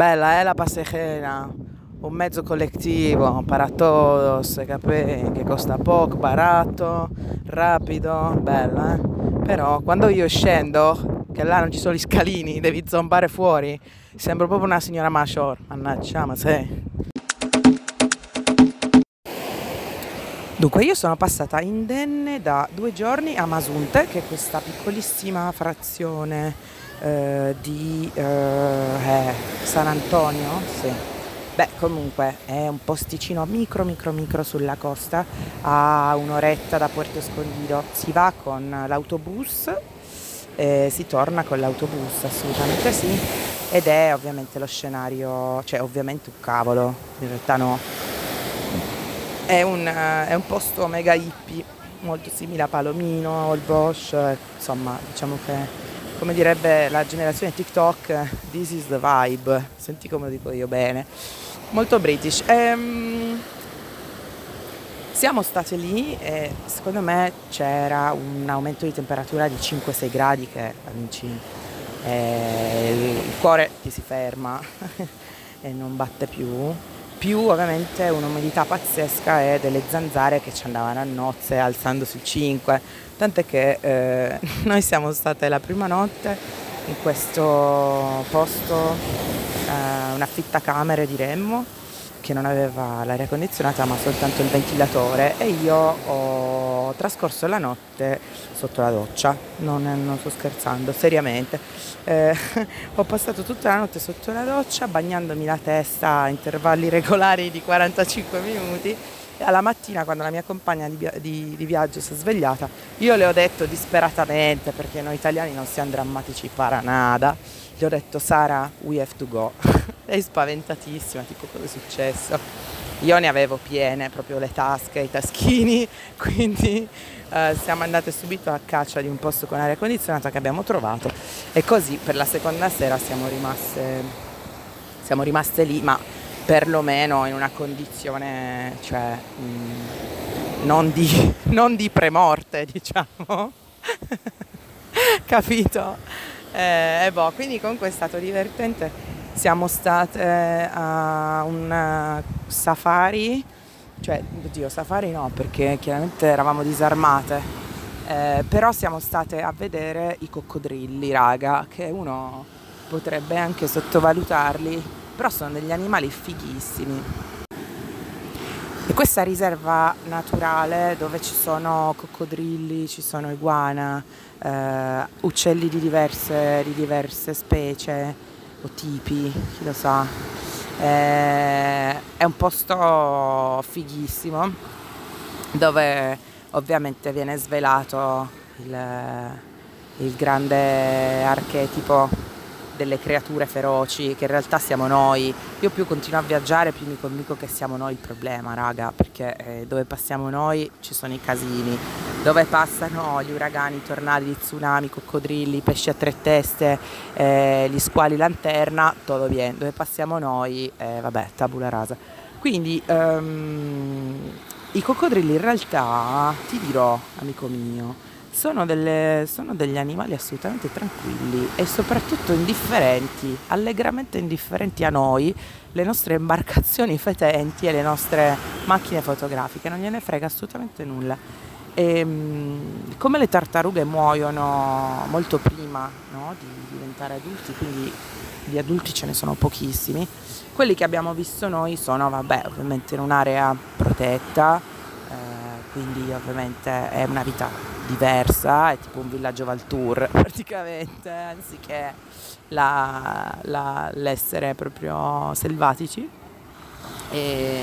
Bella, eh, la pasejera. Un mezzo collettivo para todos? Che costa poco, barato, rapido, bella, eh? Però quando io scendo, che là non ci sono gli scalini, devi zombare fuori, sembro proprio una signora maggior. Mannaggia, ma sei. Dunque, io sono passata indenne da due giorni a Masunte, che è questa piccolissima frazione eh, di eh, eh, San Antonio. Sì. Beh, comunque è un posticino micro, micro, micro sulla costa, a un'oretta da Puerto Escondido. Si va con l'autobus e si torna con l'autobus, assolutamente sì. Ed è ovviamente lo scenario, cioè ovviamente un cavolo, in realtà no, è un, è un posto mega hippie, molto simile a Palomino o il Bosch, insomma diciamo che come direbbe la generazione TikTok, this is the vibe, senti come lo dico io bene, molto british. Ehm, siamo state lì e secondo me c'era un aumento di temperatura di 5-6 gradi che amici eh, il cuore ti si ferma e non batte più. Più ovviamente un'umidità pazzesca e delle zanzare che ci andavano a nozze alzandosi il 5, tant'è che eh, noi siamo state la prima notte in questo posto, eh, una fittacamere diremmo, che non aveva l'aria condizionata ma soltanto il ventilatore e io ho trascorso la notte sotto la doccia, non, non sto scherzando, seriamente. Eh, ho passato tutta la notte sotto la doccia bagnandomi la testa a intervalli regolari di 45 minuti alla mattina quando la mia compagna di, di, di viaggio si è svegliata io le ho detto disperatamente perché noi italiani non siamo drammatici para nada gli ho detto Sara, we have to go. Lei spaventatissima, tipo cosa è successo? Io ne avevo piene, proprio le tasche, i taschini, quindi eh, siamo andate subito a caccia di un posto con aria condizionata che abbiamo trovato e così per la seconda sera siamo rimaste, siamo rimaste lì, ma perlomeno in una condizione, cioè, mh, mm, non, di, non di premorte, diciamo. Capito? Eh, boh, quindi comunque è stato divertente. Siamo state a un safari, cioè, oddio, safari no, perché chiaramente eravamo disarmate, eh, però siamo state a vedere i coccodrilli, raga, che uno potrebbe anche sottovalutarli, però sono degli animali fighissimi. E questa riserva naturale dove ci sono coccodrilli, ci sono iguana, eh, uccelli di diverse, di diverse, specie o tipi, chi lo sa. Eh, è un posto fighissimo dove ovviamente viene svelato il, il grande archetipo delle creature feroci, che in realtà siamo noi. Io più continuo a viaggiare, più mi convinco che siamo noi il problema, raga, perché eh, dove passiamo noi ci sono i casini, dove passano gli uragani, i tornadi, gli tsunami, i coccodrilli, i pesci a tre teste, eh, gli squali lanterna, tutto bene. Dove passiamo noi, eh, vabbè, tabula rasa. Quindi um, i coccodrilli in realtà, ti dirò, amico mio, sono, delle, sono, degli animali assolutamente tranquilli e soprattutto indifferenti, allegramente indifferenti a noi, le nostre imbarcazioni fetenti e le nostre macchine fotografiche, non gliene frega assolutamente nulla. E, ehm, come le tartarughe muoiono molto prima no, di diventare adulti, quindi di adulti ce ne sono pochissimi, quelli che abbiamo visto noi sono, vabbè, ovviamente in un'area protetta, eh, quindi ovviamente è una vita diversa, è tipo un villaggio Valtour praticamente, anziché la, la, l'essere proprio selvatici. E,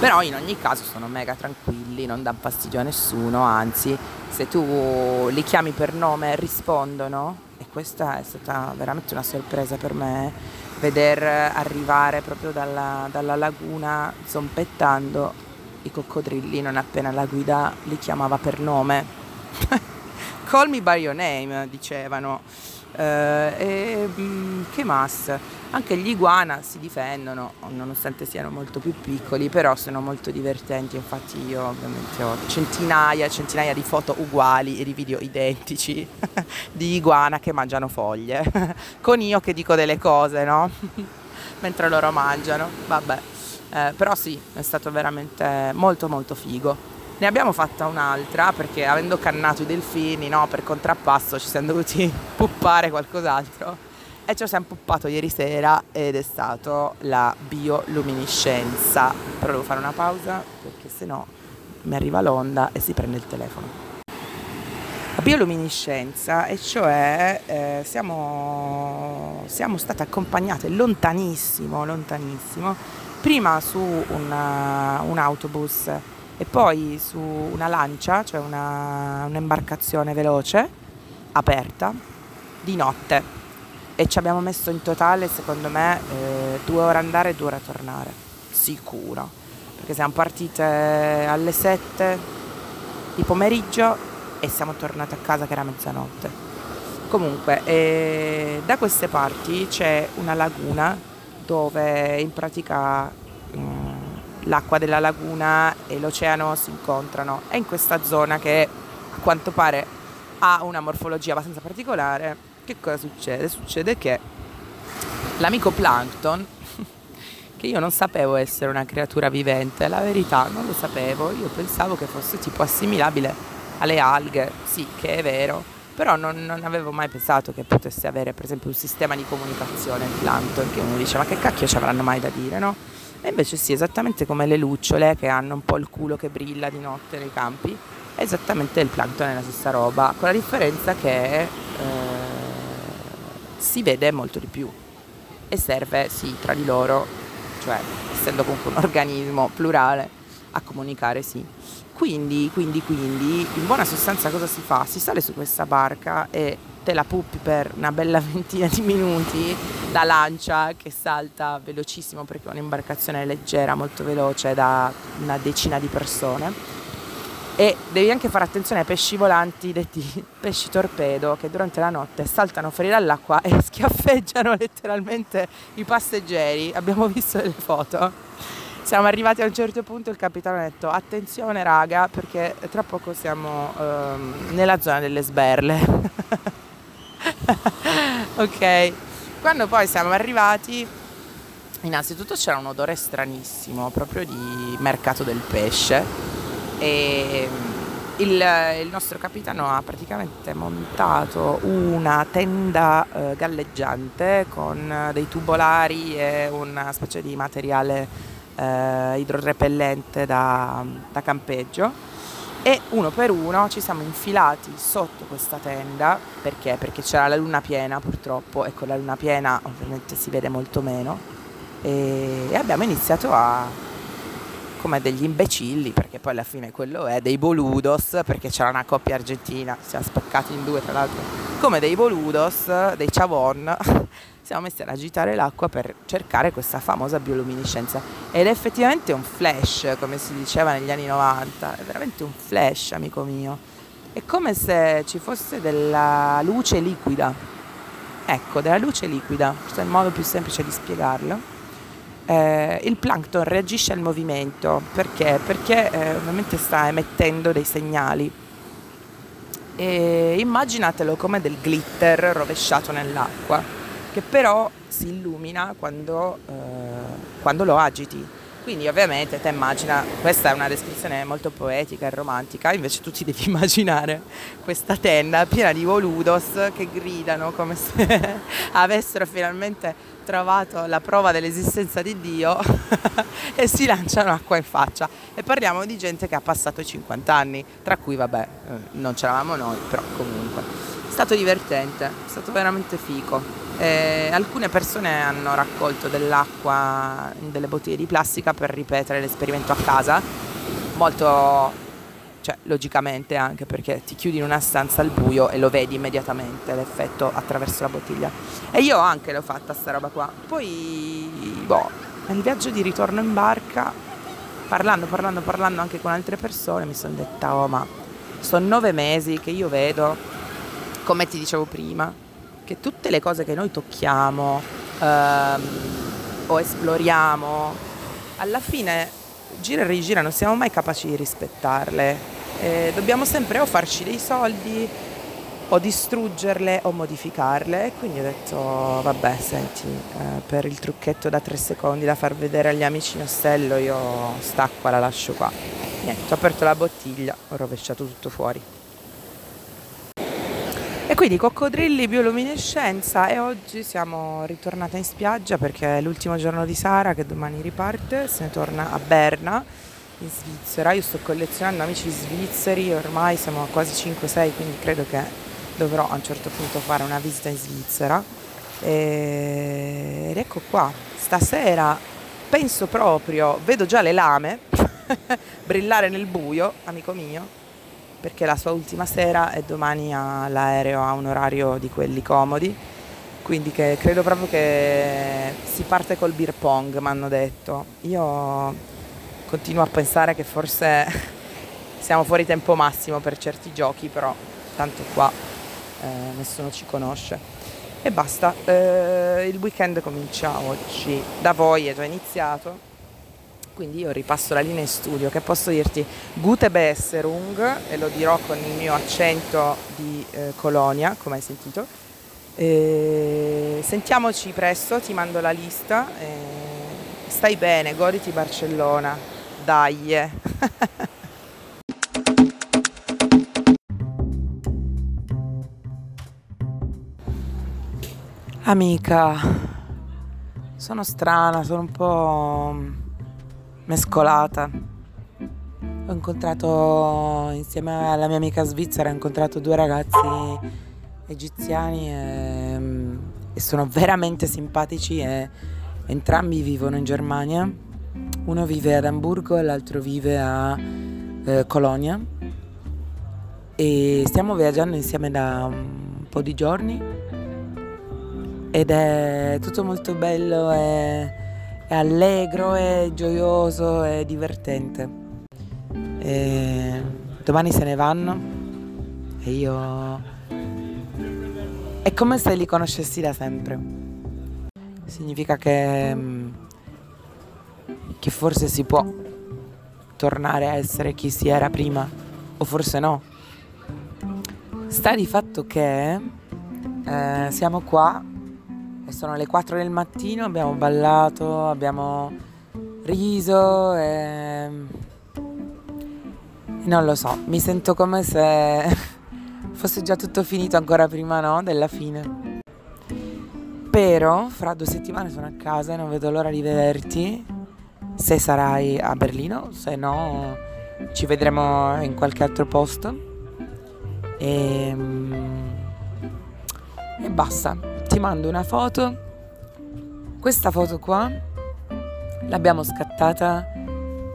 però in ogni caso sono mega tranquilli, non danno fastidio a nessuno, anzi se tu li chiami per nome rispondono e questa è stata veramente una sorpresa per me veder arrivare proprio dalla, dalla laguna zompettando i coccodrilli non appena la guida li chiamava per nome Call me by your name, dicevano. Uh, e mm, che mas? Anche gli iguana si difendono, nonostante siano molto più piccoli, però sono molto divertenti. Infatti, io ovviamente ho centinaia e centinaia di foto uguali e di video identici di iguana che mangiano foglie, con io che dico delle cose, no? mentre loro mangiano. Vabbè, eh, però sì, è stato veramente molto molto figo. Ne abbiamo fatta un'altra perché avendo cannato i delfini, no, per contrappasso ci siamo dovuti puppare qualcos'altro e ci sempre puppato ieri sera ed è stato la bioluminescenza. Però devo fare una pausa perché sennò mi arriva l'onda e si prende il telefono. La bioluminescenza, e cioè eh, siamo, siamo state accompagnate lontanissimo, lontanissimo, prima su una, un autobus e poi su una lancia, cioè una, un'imbarcazione veloce, aperta, di notte. E ci abbiamo messo in totale secondo me eh, due ore andare e due ore tornare. Sicuro. Perché siamo partite alle 7 di pomeriggio e siamo tornate a casa che era mezzanotte. Comunque eh, da queste parti c'è una laguna dove in pratica l'acqua della laguna e l'oceano si incontrano è in questa zona che a quanto pare ha una morfologia abbastanza particolare che cosa succede? Succede che l'amico Plankton, che io non sapevo essere una creatura vivente, la verità non lo sapevo, io pensavo che fosse tipo assimilabile alle alghe, sì che è vero, però non, non, avevo mai pensato che potesse avere per esempio un sistema di comunicazione il plankton, che uno dice ma che cacchio ci avranno mai da dire, no? E invece sì, esattamente come le lucciole che hanno un po' il culo che brilla di notte nei campi, esattamente il plankton è la stessa roba, con la differenza che... Eh, si vede molto di più e serve sì tra di loro, cioè essendo comunque un organismo plurale, a comunicare sì. Quindi, quindi, quindi, in buona sostanza cosa si fa? Si sale su questa barca e te la puppi per una bella ventina di minuti, la lancia che salta velocissimo perché è un'imbarcazione leggera, molto veloce da una decina di persone e devi anche fare attenzione ai pesci volanti, detti pesci torpedo, che durante la notte saltano fuori dall'acqua e schiaffeggiano letteralmente i passeggeri. Abbiamo visto delle foto. Siamo arrivati a un certo punto il capitano ha detto attenzione raga perché tra poco siamo um, nella zona delle sberle. ok, quando poi siamo arrivati innanzitutto c'era un odore stranissimo proprio di mercato del pesce e il, il, nostro capitano ha praticamente montato una tenda eh, galleggiante con dei tubolari e una specie di materiale eh, idrorepellente da, da campeggio. E uno per uno ci siamo infilati sotto questa tenda perché? Perché c'era la luna piena purtroppo. E con la luna piena ovviamente si vede molto meno. E abbiamo iniziato a come degli imbecilli, perché poi alla fine quello è, dei boludos, perché c'era una coppia argentina, siamo spaccati in due tra l'altro, come dei boludos, dei chavon, siamo messi ad agitare l'acqua per cercare questa famosa bioluminescenza. Ed è effettivamente un flash, come si diceva negli anni 90, è veramente un flash, amico mio. È come se ci fosse della luce liquida. Ecco, della luce liquida, questo è il modo più semplice di spiegarlo eh, il plankton reagisce al movimento perché? Perché eh, ovviamente sta emettendo dei segnali. E immaginatelo come del glitter rovesciato nell'acqua, che però si illumina quando, eh, quando lo agiti. Quindi ovviamente te immagina, questa è una descrizione molto poetica e romantica, invece tu ti devi immaginare questa tenda piena di voludos che gridano come se avessero finalmente trovato la prova dell'esistenza di Dio e si lanciano acqua in faccia. E parliamo di gente che ha passato i 50 anni, tra cui vabbè, eh, non c'eravamo noi, però comunque. È stato divertente, è stato veramente fico. Eh, alcune persone hanno raccolto dell'acqua in delle bottiglie di plastica per ripetere l'esperimento a casa, molto cioè logicamente anche perché ti chiudi in una stanza al buio e lo vedi immediatamente l'effetto attraverso la bottiglia. E io anche l'ho fatta sta roba qua. Poi, boh, nel viaggio di ritorno in barca, parlando, parlando, parlando anche con altre persone, mi sono detta, oh ma sono nove mesi che io vedo, come ti dicevo prima, che tutte le cose che noi tocchiamo ehm, o esploriamo, alla fine gira e rigira non siamo mai capaci di rispettarle. Eh, dobbiamo sempre o farci dei soldi o distruggerle o modificarle. E quindi ho detto vabbè senti eh, per il trucchetto da tre secondi da far vedere agli amici in ostello io st'acqua la lascio qua. Niente ho aperto la bottiglia ho rovesciato tutto fuori e quindi coccodrilli, bioluminescenza e oggi siamo ritornate in spiaggia perché è l'ultimo giorno di Sara che domani riparte, se ne torna a Berna in Svizzera. Io sto collezionando amici svizzeri, ormai siamo a quasi 5-6, quindi credo che dovrò a un certo punto fare una visita in Svizzera. Ed ecco qua, stasera penso proprio, vedo già le lame brillare nel buio, amico mio, perché la sua ultima sera e domani ha l'aereo a un orario di quelli comodi. Quindi credo proprio che si parte col beer pong, mi hanno detto. Io continuo a pensare che forse siamo fuori tempo massimo per certi giochi, però tanto qua eh, nessuno ci conosce. E basta, eh, il weekend comincia oggi, da voi è già iniziato, quindi io ripasso la linea in studio che posso dirti Gute Besserung e lo dirò con il mio accento di eh, Colonia, come hai sentito. E sentiamoci presto, ti mando la lista. stai bene, goditi Barcellona. Dai. Amica, sono strana, sono un po' mescolata. Ho incontrato insieme alla mia amica svizzera, ho incontrato due ragazzi egiziani e, e sono veramente simpatici e entrambi vivono in Germania. Uno vive ad Amburgo e l'altro vive a eh, Colonia e stiamo viaggiando insieme da un po' di giorni ed è tutto molto bello e è allegro, è gioioso, è divertente. E domani se ne vanno e io... È come se li conoscessi da sempre. Significa che, mm, che forse si può tornare a essere chi si era prima, o forse no. Sta di fatto che eh, siamo qua e sono le 4 del mattino, abbiamo ballato, abbiamo riso e... e non lo so, mi sento come se fosse già tutto finito ancora prima no, della fine. Però fra due settimane sono a casa e non vedo l'ora di vederti, se sarai a Berlino, se no ci vedremo in qualche altro posto. E, e basta ti mando una foto. Questa foto qua l'abbiamo scattata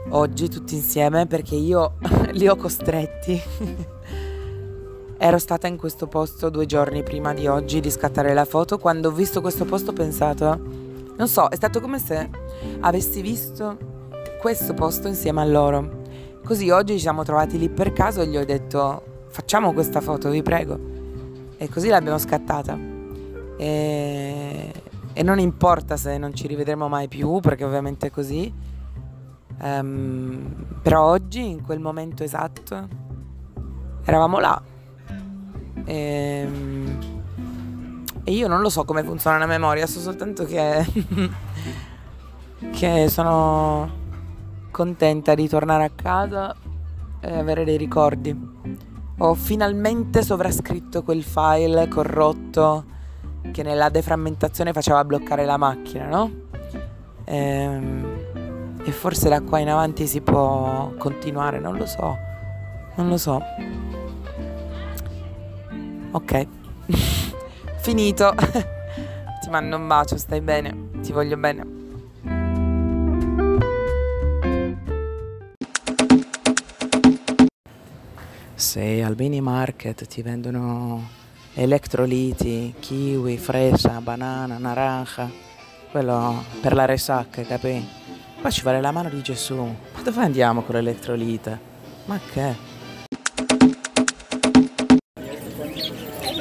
oggi tutti insieme perché io li ho costretti. Ero stata in questo posto due giorni prima di oggi di scattare la foto. Quando ho visto questo posto ho pensato, non so, è stato come se avessi visto questo posto insieme a loro. Così oggi ci siamo trovati lì per caso e gli ho detto facciamo questa foto, vi prego. E così l'abbiamo scattata e, e, non importa se non ci rivedremo mai più perché ovviamente è così. Um, però oggi in quel momento esatto eravamo là. E, e io non lo so come funziona la memoria so soltanto che che sono contenta di tornare a casa e avere dei ricordi. Ho finalmente sovrascritto quel file corrotto che nella deframmentazione faceva bloccare la macchina, no? Ehm, e forse da qua in avanti si può continuare, non lo so, non lo so. Ok, finito. Ti mando un bacio, stai bene, ti voglio bene. Se al mini market ti vendono elettroliti, kiwi, fresa, banana, naranja, quello per la resacca, capì? Qua ci vuole la mano di Gesù. Ma dove andiamo con l'elettrolite? Ma che?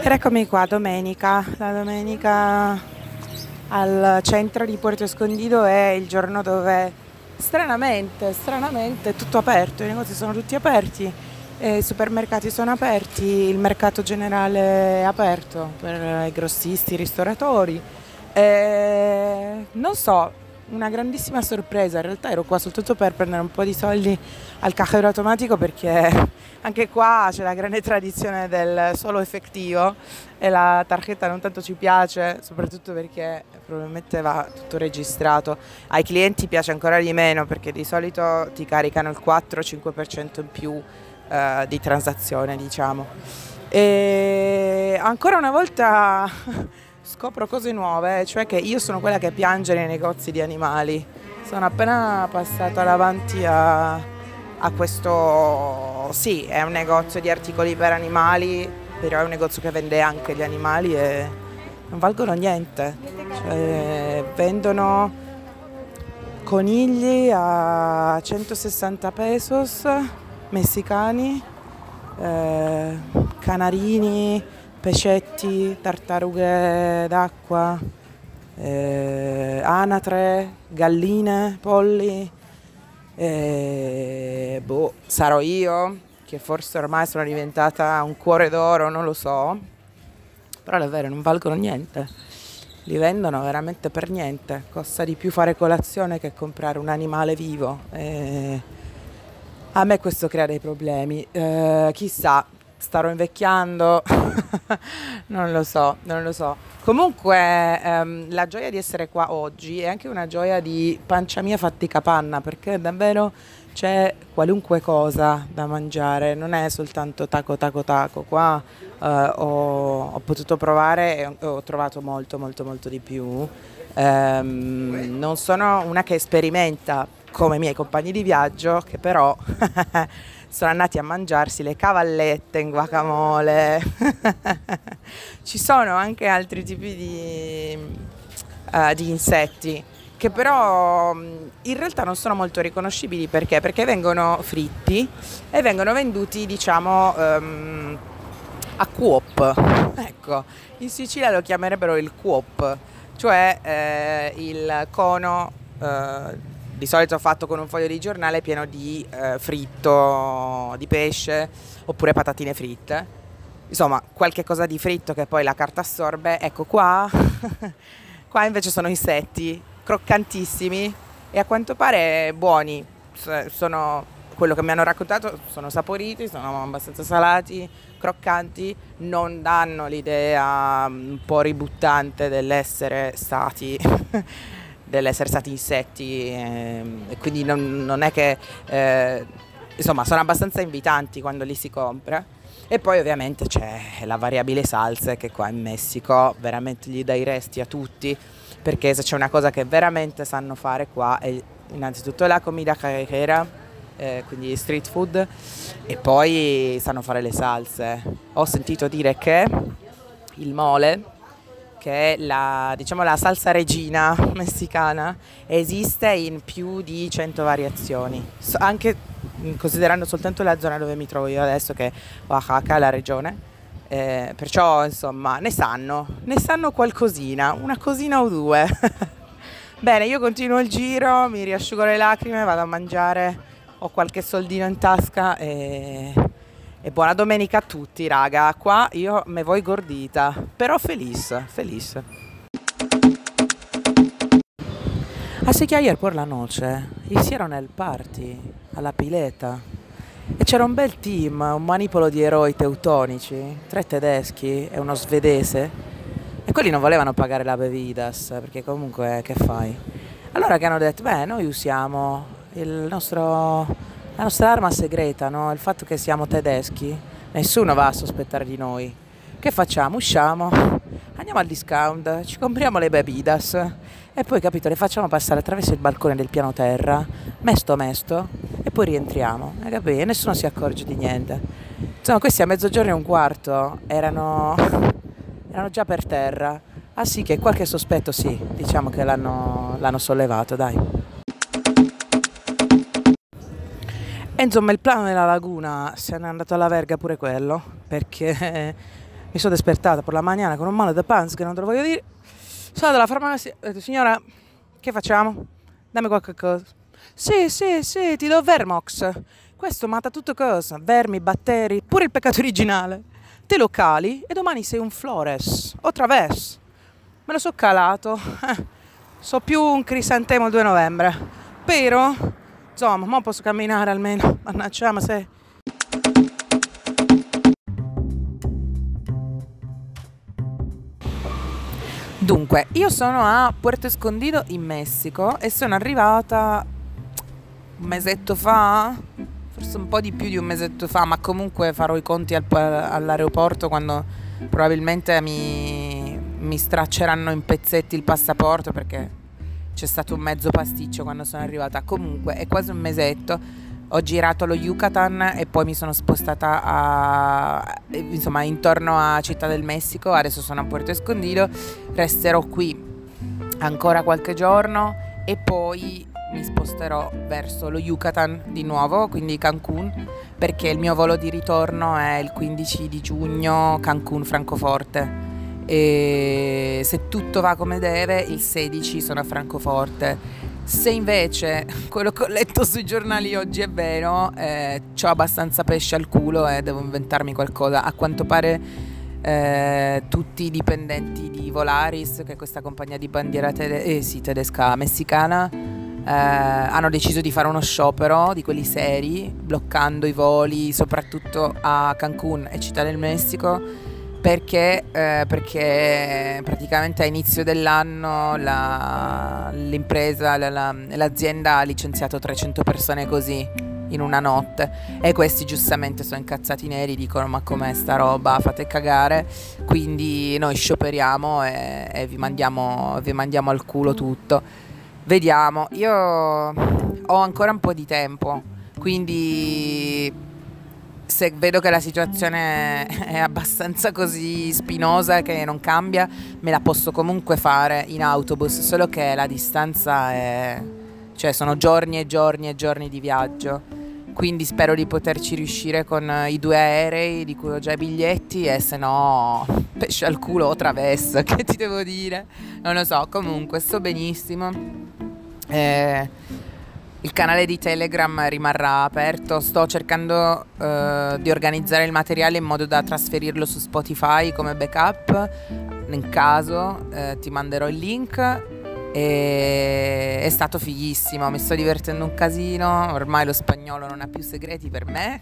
Ed eccomi qua, domenica. La domenica al centro di Puerto Escondido è il giorno dove stranamente, stranamente è tutto aperto, i negozi sono tutti aperti i supermercati sono aperti, il mercato generale è aperto per i grossisti, i ristoratori. E non so, una grandissima sorpresa, in realtà ero qua soltanto per prendere un po' di soldi al cajero automatico perché anche qua c'è la grande tradizione del solo effettivo e la targhetta non tanto ci piace, soprattutto perché probabilmente va tutto registrato. Ai clienti piace ancora di meno perché di solito ti caricano il 4-5% in più eh, di transazione, diciamo. E ancora una volta scopro cose nuove, cioè che io sono quella che piange nei negozi di animali. Sono appena passata davanti a, a questo, sì, è un negozio di articoli per animali, però è un negozio che vende anche gli animali e non valgono niente. Cioè, vendono conigli a 160 pesos messicani, eh, canarini, pescetti, tartarughe d'acqua, eh, anatre, galline, polli. Eh, boh, sarò io che forse ormai sono diventata un cuore d'oro, non lo so, però davvero non valgono niente, li vendono veramente per niente, costa di più fare colazione che comprare un animale vivo. Eh, a me questo crea dei problemi, eh, chissà, starò invecchiando, non lo so, non lo so. Comunque ehm, la gioia di essere qua oggi è anche una gioia di pancia mia fatti capanna perché davvero c'è qualunque cosa da mangiare, non è soltanto taco taco taco, qua eh, ho, ho, potuto provare e ho trovato molto molto molto di più. Ehm, non sono una che sperimenta come i miei compagni di viaggio che però sono andati a mangiarsi le cavallette in guacamole. Ci sono anche altri tipi di, uh, di insetti che però mm, in realtà non sono molto riconoscibili perché? Perché vengono fritti e vengono venduti diciamo um, a coop. Ecco, in Sicilia lo chiamerebbero il coop, cioè eh, il cono eh, di solito fatto con un foglio di giornale pieno di eh, fritto di pesce oppure patatine fritte. Insomma, qualche cosa di fritto che poi la carta assorbe. Ecco qua, qua invece sono insetti croccantissimi e a quanto pare buoni. Sono quello che mi hanno raccontato, sono saporiti, sono abbastanza salati, croccanti, non danno l'idea mm, un po' ributtante dell'essere stati dell'essere stati insetti ehm, e quindi non, non è che eh, insomma sono abbastanza invitanti quando li si compra. E poi ovviamente c'è la variabile salsa che qua in Messico veramente gli dai resti a tutti perché se c'è una cosa che veramente sanno fare qua è innanzitutto la comida callejera eh, quindi street food e poi sanno fare le salse. Ho sentito dire che il mole che è la, diciamo, la salsa regina messicana, esiste in più di 100 variazioni, anche considerando soltanto la zona dove mi trovo io adesso, che è Oaxaca, la regione. Eh, perciò insomma ne sanno, ne sanno qualcosina, una cosina o due. Bene, io continuo il giro, mi riasciugo le lacrime, vado a mangiare, ho qualche soldino in tasca e e buona domenica a tutti, raga. Qua io me voi gordita, però felice, felice. Así que ayer por la noche hicieron el party alla pileta e c'era un bel team, un manipolo di eroi teutonici, tre tedeschi e uno svedese e quelli non volevano pagare la bevidas perché comunque che fai? Allora che hanno detto, beh noi usiamo il nostro la nostra arma segreta, no? il fatto che siamo tedeschi, nessuno va a sospettare di noi. Che facciamo? Usciamo, andiamo al discount, ci compriamo le bebidas e poi, capito, le facciamo passare attraverso il balcone del piano terra, mesto mesto, e poi rientriamo, hai capito? E nessuno si accorge di niente. Insomma, questi a mezzogiorno e un quarto erano, erano già per terra. Ah sì, che qualche sospetto sì, diciamo che l'hanno, l'hanno sollevato, dai. E insomma il plano della laguna se n'è andato alla verga pure quello, perché mi sono despertata per la mañana con un male da pants che non te lo voglio dire. Sono alla farmacia, ho detto signora, che facciamo? Dammi qualche cosa. Sì, sì, sì, ti do Vermox. Questo mata tutto cosa, vermi, batteri, pure il peccato originale. Te lo cali e domani sei un Flores o Traves. Me lo so calato. So più un crisantemo 2 novembre. Però, insomma, mo posso camminare almeno. Mannaggia, ma se... Dunque, io sono a Puerto Escondido in Messico e sono arrivata un mesetto fa, forse un po' di più di un mesetto fa, ma comunque farò i conti al, all'aeroporto quando probabilmente mi, mi stracceranno in pezzetti il passaporto perché c'è stato un mezzo pasticcio quando sono arrivata. Comunque è quasi un mesetto. Ho girato lo Yucatan e poi mi sono spostata a, insomma, intorno a Città del Messico. Adesso sono a Puerto Escondido. Resterò qui ancora qualche giorno e poi mi sposterò verso lo Yucatan di nuovo, quindi Cancun, perché il mio volo di ritorno è il 15 di giugno Cancun-Francoforte. E se tutto va come deve, il 16 sono a Francoforte. Se invece quello che ho letto sui giornali oggi è vero, eh, ho abbastanza pesce al culo e devo inventarmi qualcosa. A quanto pare eh, tutti i dipendenti di Volaris, che è questa compagnia di bandiera tede- eh, sì, tedesca messicana, eh, hanno deciso di fare uno sciopero di quelli seri, bloccando i voli soprattutto a Cancun e Città del Messico, perché, eh, perché praticamente a inizio dell'anno la, l'impresa, la, la, l'azienda ha licenziato 300 persone così in una notte. E questi giustamente sono incazzati neri dicono ma com'è sta roba? Fate cagare. Quindi noi scioperiamo e, e vi, mandiamo, vi mandiamo al culo tutto. Vediamo, io ho ancora un po' di tempo, quindi se vedo che la situazione è abbastanza così spinosa che non cambia, me la posso comunque fare in autobus, solo che la distanza è... cioè sono giorni e giorni e giorni di viaggio. Quindi spero di poterci riuscire con i due aerei di cui ho già i biglietti e se no pesce al culo o traverso, che ti devo dire? Non lo so, comunque sto benissimo eh, il canale di Telegram rimarrà aperto. Sto cercando eh, di organizzare il materiale in modo da trasferirlo su Spotify come backup. Nel caso eh, ti manderò il link. E è stato fighissimo, mi sto divertendo un casino. Ormai lo spagnolo non ha più segreti per me.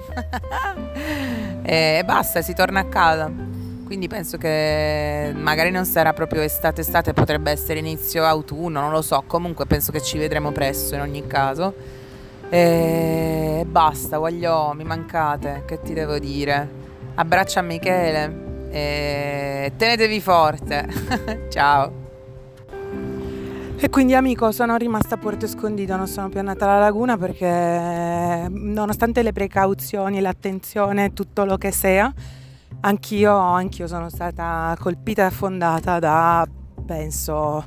e basta, si torna a casa. Quindi penso che magari non sarà proprio estate estate, potrebbe essere inizio autunno, non lo so, comunque penso che ci vedremo presto in ogni caso. E basta, voglio, mi mancate, che ti devo dire? Abbraccio a Michele e tenetevi forte. Ciao. E quindi amico sono rimasta a Porto Escondido, non sono più andata alla laguna perché nonostante le precauzioni, l'attenzione, tutto lo che sia, Anch'io, anch'io sono stata colpita e affondata da, penso,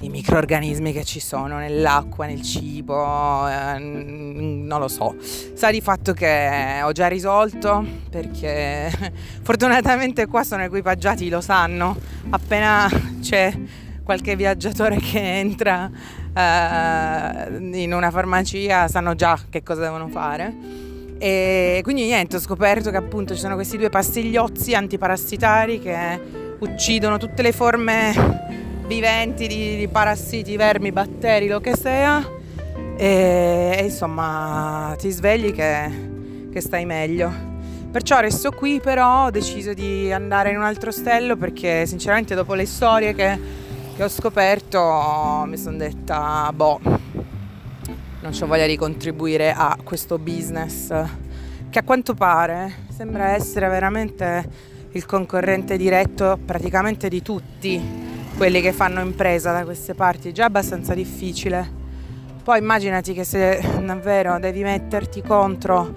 i microorganismi che ci sono nell'acqua, nel cibo, eh, non lo so. Sa di fatto che ho già risolto perché fortunatamente qua sono equipaggiati, lo sanno. Appena c'è qualche viaggiatore che entra eh, in una farmacia sanno già che cosa devono fare e quindi niente, ho scoperto che appunto ci sono questi due pastigliozzi antiparassitari che uccidono tutte le forme viventi di, di parassiti, vermi, batteri, lo che sia. E, e insomma ti svegli che, che stai meglio. Perciò resto qui, però ho deciso di andare in un altro ostello perché sinceramente dopo le storie che, che ho scoperto mi sono detta, boh, non ho voglia di contribuire a questo business che a quanto pare sembra essere veramente il concorrente diretto praticamente di tutti quelli che fanno impresa da queste parti, è già abbastanza difficile. Poi immaginati che se davvero devi metterti contro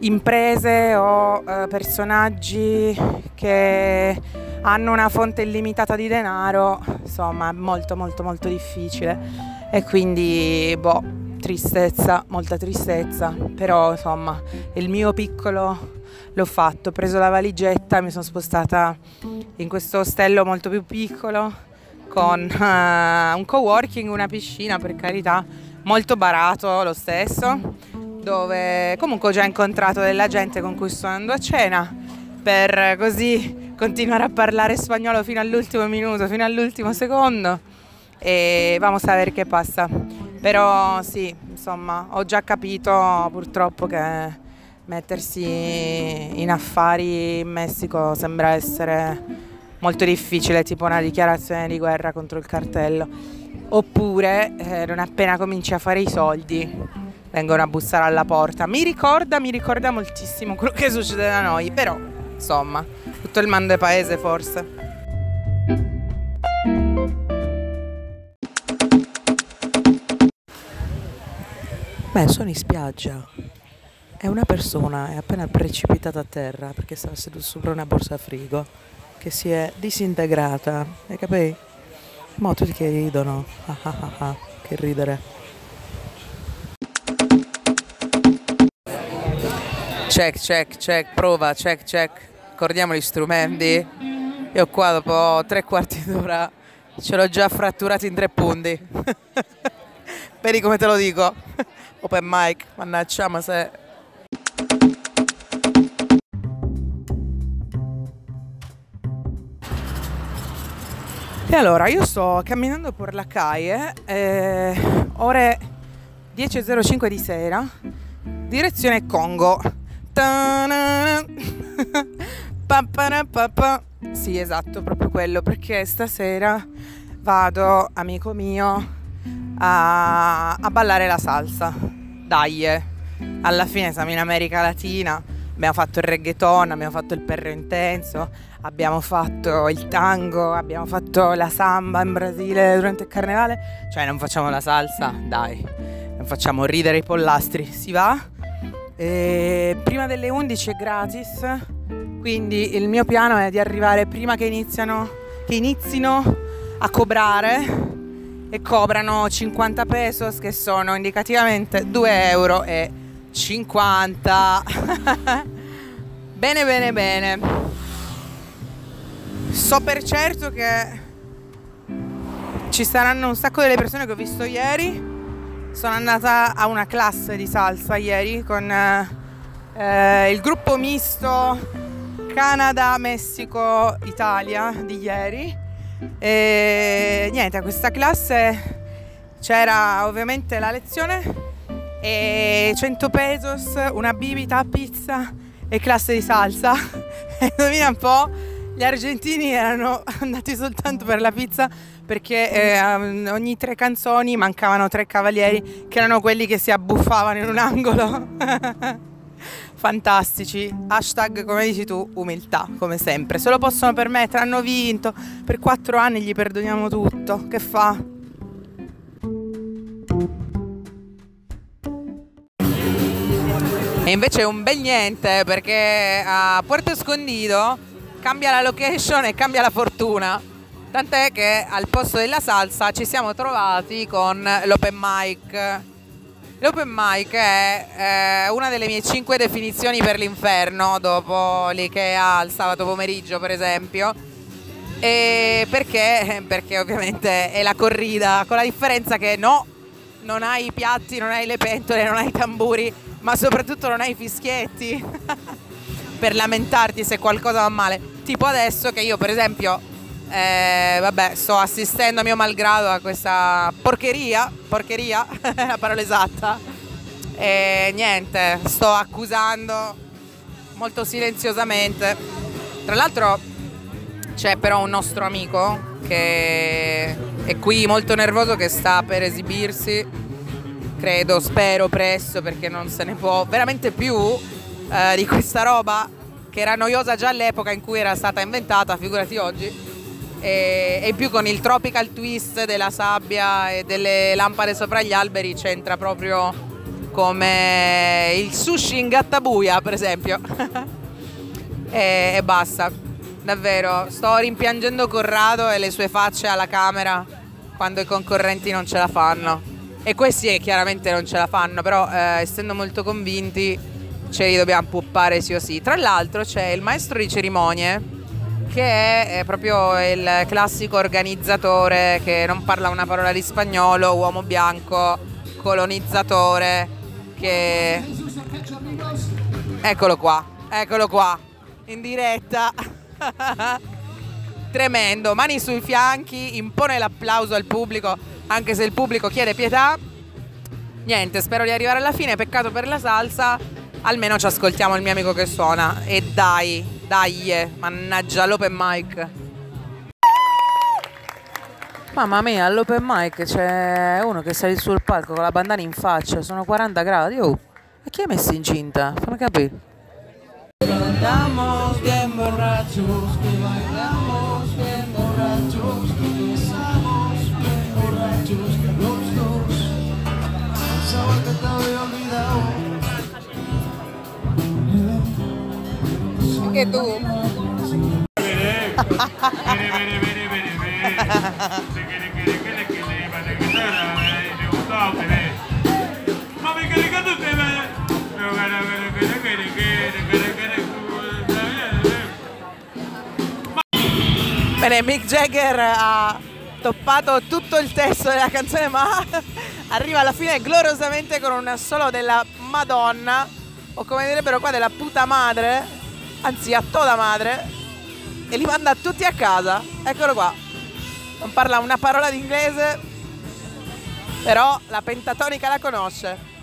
imprese o eh, personaggi che hanno una fonte illimitata di denaro, insomma, è molto molto molto difficile. E quindi, boh, tristezza, molta tristezza, però insomma il mio piccolo l'ho fatto, ho preso la valigetta, mi sono spostata in questo ostello molto più piccolo con uh, un coworking, una piscina per carità, molto barato lo stesso, dove comunque ho già incontrato della gente con cui sto andando a cena per così continuare a parlare spagnolo fino all'ultimo minuto, fino all'ultimo secondo e vamos a ver che passa. Però sì, insomma, ho già capito purtroppo che mettersi in affari in Messico sembra essere molto difficile, tipo una dichiarazione di guerra contro il cartello. Oppure eh, non appena cominci a fare i soldi vengono a bussare alla porta. Mi ricorda, mi ricorda moltissimo quello che succede da noi, però insomma, tutto il mando è paese forse. Beh, sono in spiaggia e una persona è appena precipitata a terra perché stava seduta sopra una borsa a frigo che si è disintegrata, hai capito? Ma tutti che ridono, ah ah ah ah, che ridere. Check, check, check, prova, check, check. Accordiamo gli strumenti. Io qua dopo tre quarti d'ora ce l'ho già fratturato in tre punti. Vedi come te lo dico? Open mic, mannaggia, ma se E allora, io sto camminando per la calle, eh, ore 10.05 di sera, direzione Congo. Sì, esatto, proprio quello, perché stasera vado, amico mio, a, a ballare la salsa. Dai, eh. alla fine siamo in America Latina, abbiamo fatto il reggaeton, abbiamo fatto il perro intenso, abbiamo fatto il tango, abbiamo fatto la samba in Brasile durante il carnevale, cioè non facciamo la salsa, dai, non facciamo ridere i pollastri, si va. E prima delle 11 è gratis, quindi il mio piano è di arrivare prima che iniziano, che inizino a cobrare e cobrano 50 pesos che sono indicativamente 2 euro 50. bene, bene, bene. So per certo che ci saranno un sacco delle persone che ho visto ieri. Sono andata a una classe di salsa ieri con eh, il gruppo misto Canada, Messico, Italia di ieri. E niente, a questa classe c'era ovviamente la lezione e 100 pesos, una bibita, pizza e classe di salsa. E indovina un po', gli argentini erano andati soltanto per la pizza perché eh, ogni tre canzoni mancavano tre cavalieri che erano quelli che si abbuffavano in un angolo. Fantastici, hashtag come dici tu, umiltà come sempre. Se lo possono permettere, hanno vinto, per quattro anni gli perdoniamo tutto. Che fa? E invece è un bel niente perché a Puerto Escondido cambia la location e cambia la fortuna. Tant'è che al posto della salsa ci siamo trovati con l'open mic. L'open mic è eh, una delle mie cinque definizioni per l'inferno dopo l'IKEA al sabato pomeriggio per esempio. E perché? Perché ovviamente è la corrida, con la differenza che no, non hai i piatti, non hai le pentole, non hai i tamburi, ma soprattutto non hai i fischietti per lamentarti se qualcosa va male. Tipo adesso che io per esempio, eh, vabbè, sto assistendo a mio malgrado a questa porcheria, porcheria, la parola esatta, e niente, sto accusando molto silenziosamente. Tra l'altro c'è però un nostro amico che è qui molto nervoso che sta per esibirsi credo, spero presto perché non se ne può veramente più eh, di questa roba che era noiosa già all'epoca in cui era stata inventata, figurati oggi. E, e in più con il tropical twist della sabbia e delle lampade sopra gli alberi c'entra proprio come il sushi in gattabuia, per esempio. e, e basta, davvero. Sto rimpiangendo Corrado e le sue facce alla camera quando i concorrenti non ce la fanno e questi chiaramente non ce la fanno, però eh, essendo molto convinti ce li dobbiamo puppare sì o sì. Tra l'altro c'è il maestro di cerimonie che è, proprio il classico organizzatore che non parla una parola di spagnolo, uomo bianco, colonizzatore che... Eccolo qua, eccolo qua, in diretta. Tremendo, mani sui fianchi, impone l'applauso al pubblico, anche se il pubblico chiede pietà. Niente, spero di arrivare alla fine, peccato per la salsa. Almeno ci ascoltiamo il mio amico che suona. E dai, dai, mannaggia l'open mic. Mamma mia, all'open mic c'è uno che sale sul palco con la bandana in faccia, sono 40 gradi. Oh, e chi ha messo incinta? Fammi capire. Andamos bien borrachos, que bailamos bien borrachos, que besamos bien borrachos, los dos. Pensaba que te había olvidado. Que tú. Bene, Mick Jagger ha toppato tutto il testo della canzone, ma arriva alla fine gloriosamente con un solo della Madonna, o come direbbero qua della puta madre, anzi a toda madre, e li manda tutti a casa. Eccolo qua. Non parla una parola di inglese, però la pentatonica la conosce.